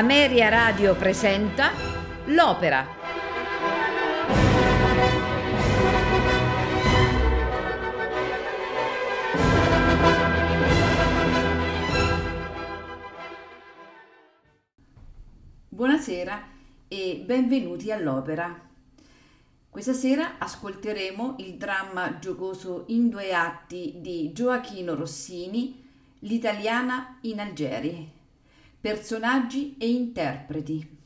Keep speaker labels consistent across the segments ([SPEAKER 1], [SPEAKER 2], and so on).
[SPEAKER 1] Ameria Radio presenta L'Opera.
[SPEAKER 2] Buonasera e benvenuti all'Opera. Questa sera ascolteremo il dramma giocoso in due atti di Gioachino Rossini, L'italiana in Algeri. Personaggi e interpreti.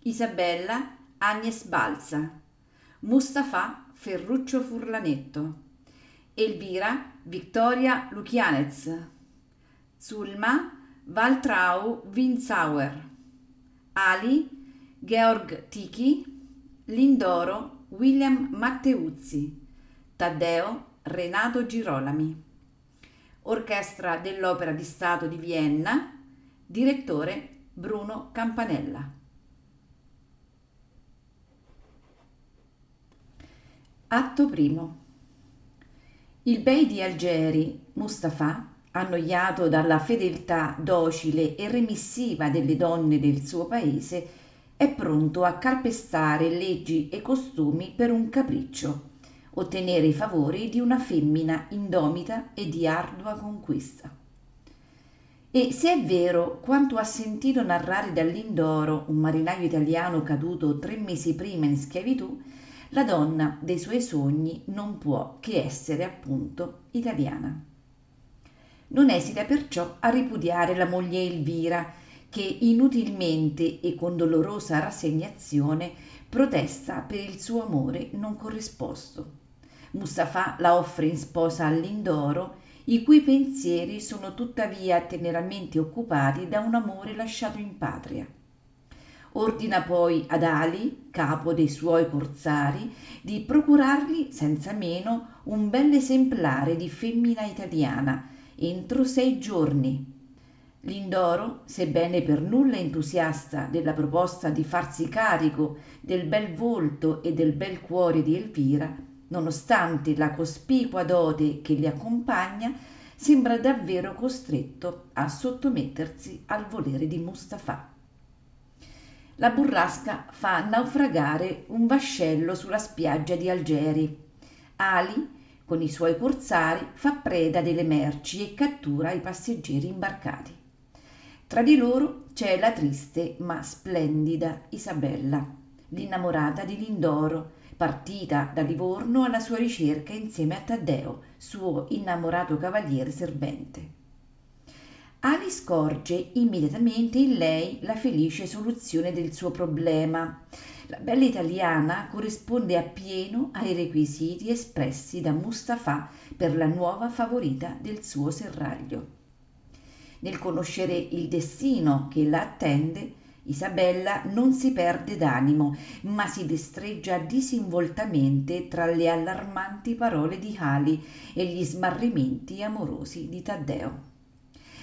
[SPEAKER 2] Isabella Agnes Balsa. Mustafa Ferruccio Furlanetto. Elvira Vittoria Luchianez. Sulma Waltrau Winsauer. Ali Georg Tiki. Lindoro William Matteuzzi. Taddeo Renato Girolami. Orchestra dell'Opera di Stato di Vienna Direttore Bruno Campanella. Atto primo. Il bey di Algeri, Mustafa, annoiato dalla fedeltà docile e remissiva delle donne del suo paese, è pronto a calpestare leggi e costumi per un capriccio, ottenere i favori di una femmina indomita e di ardua conquista. E se è vero quanto ha sentito narrare da Lindoro, un marinaio italiano caduto tre mesi prima in schiavitù, la donna dei suoi sogni non può che essere appunto italiana. Non esita perciò a ripudiare la moglie Elvira, che inutilmente e con dolorosa rassegnazione protesta per il suo amore non corrisposto. Mustafa la offre in sposa a Lindoro i cui pensieri sono tuttavia teneramente occupati da un amore lasciato in patria. Ordina poi ad Ali, capo dei suoi corsari, di procurargli senza meno un bel esemplare di femmina italiana entro sei giorni. Lindoro, sebbene per nulla entusiasta della proposta di farsi carico del bel volto e del bel cuore di Elvira, nonostante la cospicua dote che li accompagna, sembra davvero costretto a sottomettersi al volere di Mustafa. La burrasca fa naufragare un vascello sulla spiaggia di Algeri. Ali, con i suoi corsari, fa preda delle merci e cattura i passeggeri imbarcati. Tra di loro c'è la triste ma splendida Isabella, l'innamorata di Lindoro, partita da Livorno alla sua ricerca insieme a Taddeo, suo innamorato cavaliere servente. Ali scorge immediatamente in lei la felice soluzione del suo problema. La bella italiana corrisponde appieno ai requisiti espressi da Mustafa per la nuova favorita del suo serraglio. Nel conoscere il destino che la attende, Isabella non si perde d'animo, ma si destreggia disinvoltamente tra le allarmanti parole di Ali e gli smarrimenti amorosi di Taddeo.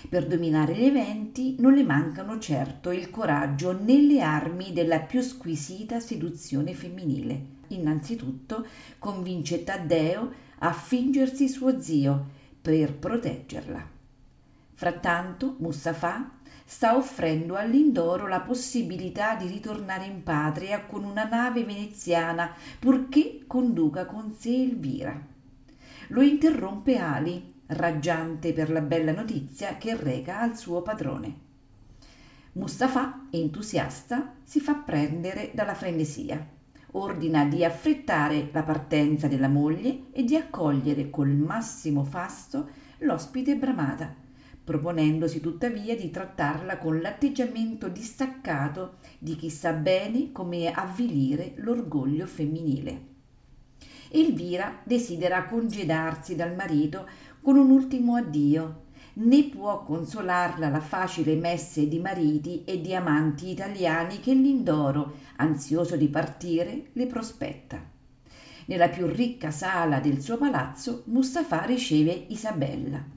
[SPEAKER 2] Per dominare gli eventi non le mancano certo il coraggio né le armi della più squisita seduzione femminile. Innanzitutto convince Taddeo a fingersi suo zio per proteggerla. Frattanto Mustafa sta offrendo all'Indoro la possibilità di ritornare in patria con una nave veneziana, purché conduca con sé Elvira. Lo interrompe Ali, raggiante per la bella notizia che reca al suo padrone. Mustafa, entusiasta, si fa prendere dalla frenesia. Ordina di affrettare la partenza della moglie e di accogliere col massimo fasto l'ospite bramata proponendosi tuttavia di trattarla con l'atteggiamento distaccato di chi sa bene come avvilire l'orgoglio femminile. Elvira desidera congedarsi dal marito con un ultimo addio, né può consolarla la facile messe di mariti e di amanti italiani che Lindoro, ansioso di partire, le prospetta. Nella più ricca sala del suo palazzo Mustafa riceve Isabella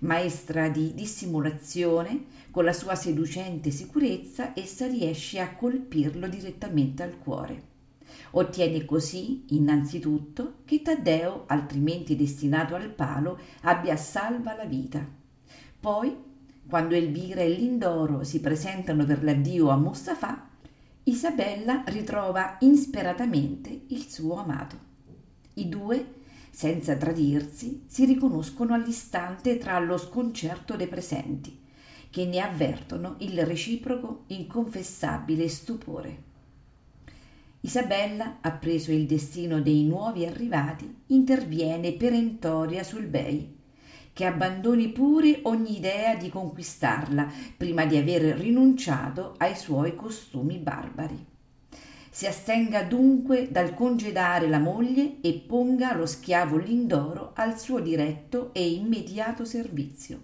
[SPEAKER 2] Maestra di dissimulazione, con la sua seducente sicurezza, essa riesce a colpirlo direttamente al cuore. Ottiene così, innanzitutto, che Taddeo, altrimenti destinato al palo, abbia salva la vita. Poi Quando Elvira e Lindoro si presentano per l'addio a Mustafa, Isabella ritrova insperatamente il suo amato. I due, senza tradirsi, si riconoscono all'istante tra lo sconcerto dei presenti, che ne avvertono il reciproco inconfessabile stupore. Isabella, appreso il destino dei nuovi arrivati, interviene perentoria sul Bei, che abbandoni pure ogni idea di conquistarla prima di aver rinunciato ai suoi costumi barbari. Si astenga dunque dal congedare la moglie e ponga lo schiavo Lindoro al suo diretto e immediato servizio.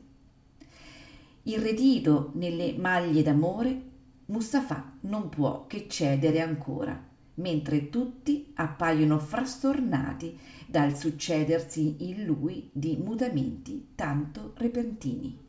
[SPEAKER 2] Irretito nelle maglie d'amore, Mustafa non può che cedere ancora mentre tutti appaiono frastornati dal succedersi in lui di mutamenti tanto repentini.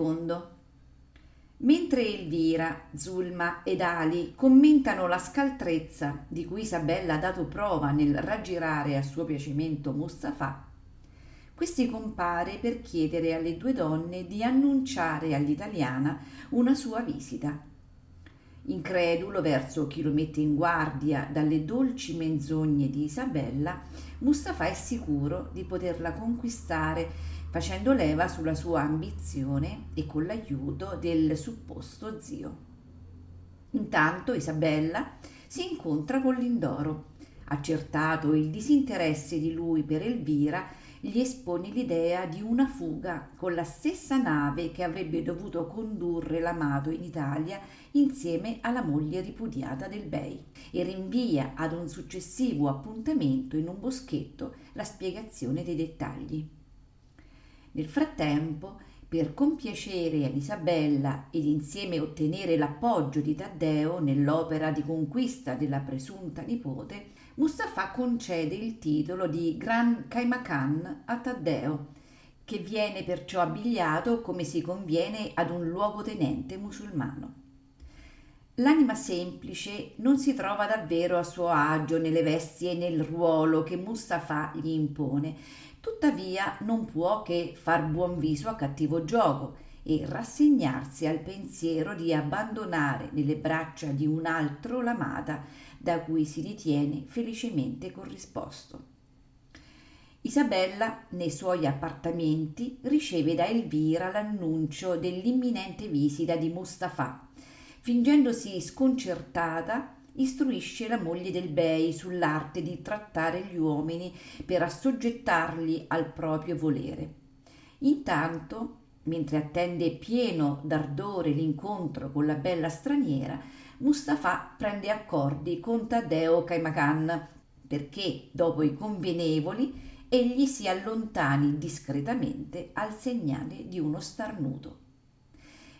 [SPEAKER 2] II. Mentre Elvira, Zulma ed Ali commentano la scaltrezza di cui Isabella ha dato prova nel raggirare a suo piacimento Mustafa, questi compare per chiedere alle due donne di annunciare all'italiana una sua visita. Incredulo verso chi lo mette in guardia dalle dolci menzogne di Isabella, Mustafa è sicuro di poterla conquistare facendo leva sulla sua ambizione e con l'aiuto del supposto zio. Intanto Isabella si incontra con Lindoro. Accertato il disinteresse di lui per Elvira, gli espone l'idea di una fuga con la stessa nave che avrebbe dovuto condurre l'amato in Italia insieme alla moglie ripudiata del Bey e rinvia ad un successivo appuntamento in un boschetto la spiegazione dei dettagli. Nel frattempo, per compiacere ad Isabella ed insieme ottenere l'appoggio di Taddeo nell'opera di conquista della presunta nipote, Mustafa concede il titolo di Gran Kaimakan a Taddeo, che viene perciò abbigliato come si conviene ad un luogotenente musulmano. L'anima semplice non si trova davvero a suo agio nelle vesti e nel ruolo che Mustafa gli impone, tuttavia non può che far buon viso a cattivo gioco e rassegnarsi al pensiero di abbandonare nelle braccia di un altro l'amata da cui si ritiene felicemente corrisposto. Isabella, nei suoi appartamenti, riceve da Elvira l'annuncio dell'imminente visita di Mustafa. Fingendosi sconcertata, istruisce la moglie del Bey sull'arte di trattare gli uomini per assoggettarli al proprio volere. Intanto, mentre attende pieno d'ardore l'incontro con la bella straniera, Mustafa prende accordi con Taddeo Kaimakan perché, dopo i convenevoli, egli si allontani discretamente al segnale di uno starnuto.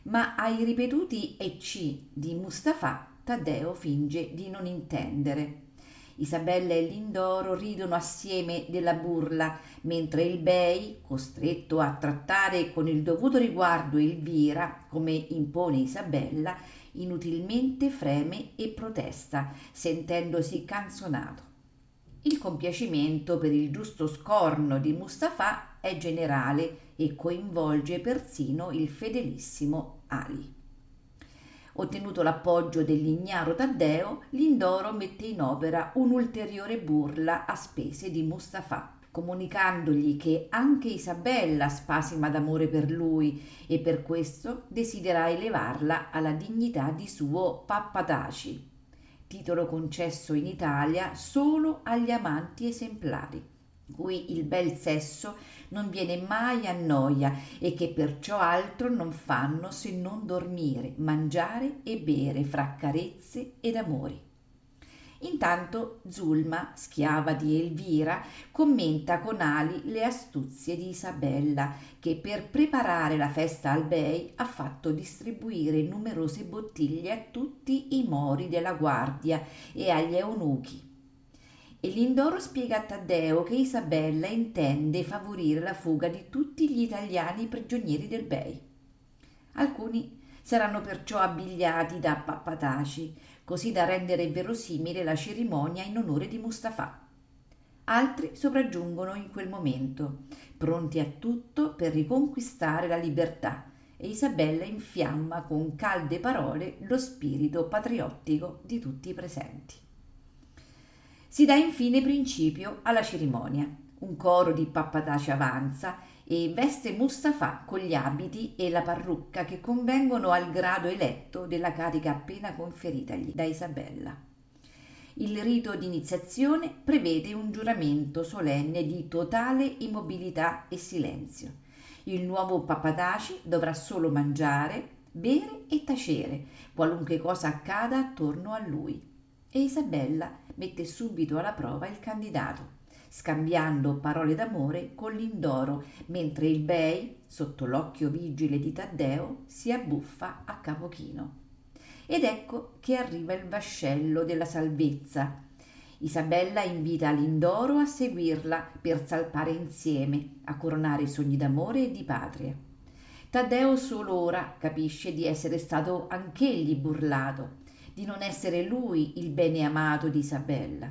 [SPEAKER 2] Ma ai ripetuti EC di Mustafa Taddeo finge di non intendere. Isabella e Lindoro ridono assieme della burla, mentre il Bey, costretto a trattare con il dovuto riguardo Elvira, come impone Isabella, inutilmente freme e protesta, sentendosi canzonato. Il compiacimento per il giusto scorno di Mustafa è generale e coinvolge persino il fedelissimo Ali. Ottenuto l'appoggio dell'ignaro Taddeo, Lindoro mette in opera un'ulteriore burla a spese di Mustafa, comunicandogli che anche Isabella spasima d'amore per lui e per questo desidera elevarla alla dignità di suo pappataci, titolo concesso in Italia solo agli amanti esemplari cui il bel sesso non viene mai a noia e che perciò altro non fanno se non dormire, mangiare e bere fra carezze ed amori. Intanto Zulma, schiava di Elvira, commenta con Ali le astuzie di Isabella, che per preparare la festa al Bey ha fatto distribuire numerose bottiglie a tutti i mori della guardia e agli eunuchi e Lindoro spiega a Taddeo che Isabella intende favorire la fuga di tutti gli italiani prigionieri del Bey. Alcuni saranno perciò abbigliati da pappataci, così da rendere verosimile la cerimonia in onore di Mustafa. Altri sopraggiungono in quel momento, pronti a tutto per riconquistare la libertà, e Isabella infiamma con calde parole lo spirito patriottico di tutti i presenti. Si dà infine principio alla cerimonia. Un coro di pappataci avanza e veste Mustafa con gli abiti e la parrucca che convengono al grado eletto della carica appena conferitagli da Isabella. Il rito di iniziazione prevede un giuramento solenne di totale immobilità e silenzio. Il nuovo Pappataci dovrà solo mangiare, bere e tacere, qualunque cosa accada attorno a lui. E Isabella mette subito alla prova il candidato, scambiando parole d'amore con l'Indoro, mentre il Bey, sotto l'occhio vigile di Taddeo, si abbuffa a capo chino. Ed ecco che arriva il vascello della salvezza. Isabella invita l'Indoro a seguirla per salpare insieme, a coronare i sogni d'amore e di patria. Taddeo solo ora capisce di essere stato anch'egli burlato, di non essere lui il bene amato di Isabella.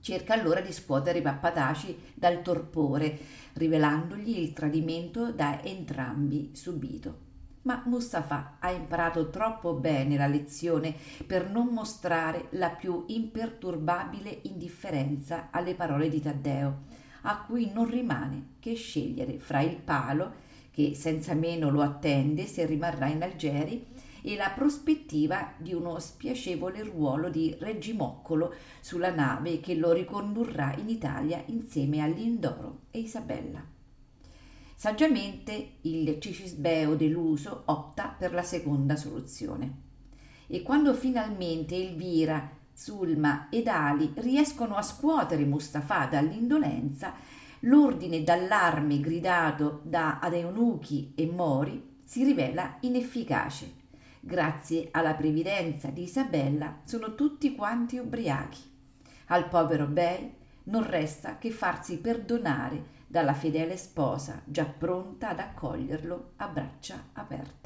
[SPEAKER 2] Cerca allora di scuotere Pappataci dal torpore, rivelandogli il tradimento da entrambi subito. Ma Mustafa ha imparato troppo bene la lezione per non mostrare la più imperturbabile indifferenza alle parole di Taddeo, a cui non rimane che scegliere fra il palo, che senza meno lo attende se rimarrà in Algeri, e la prospettiva di uno spiacevole ruolo di reggimoccolo sulla nave che lo ricondurrà in Italia insieme a Lindoro e Isabella. Saggiamente il Cicisbeo deluso opta per la seconda soluzione. E quando finalmente Elvira, Sulma ed Ali riescono a scuotere Mustafa dall'indolenza, l'ordine d'allarme gridato da Adeunuchi e Mori si rivela inefficace grazie alla previdenza di Isabella, sono tutti quanti ubriachi. Al povero Bei non resta che farsi perdonare dalla fedele sposa, già pronta ad accoglierlo a braccia aperte.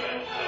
[SPEAKER 3] Thank you.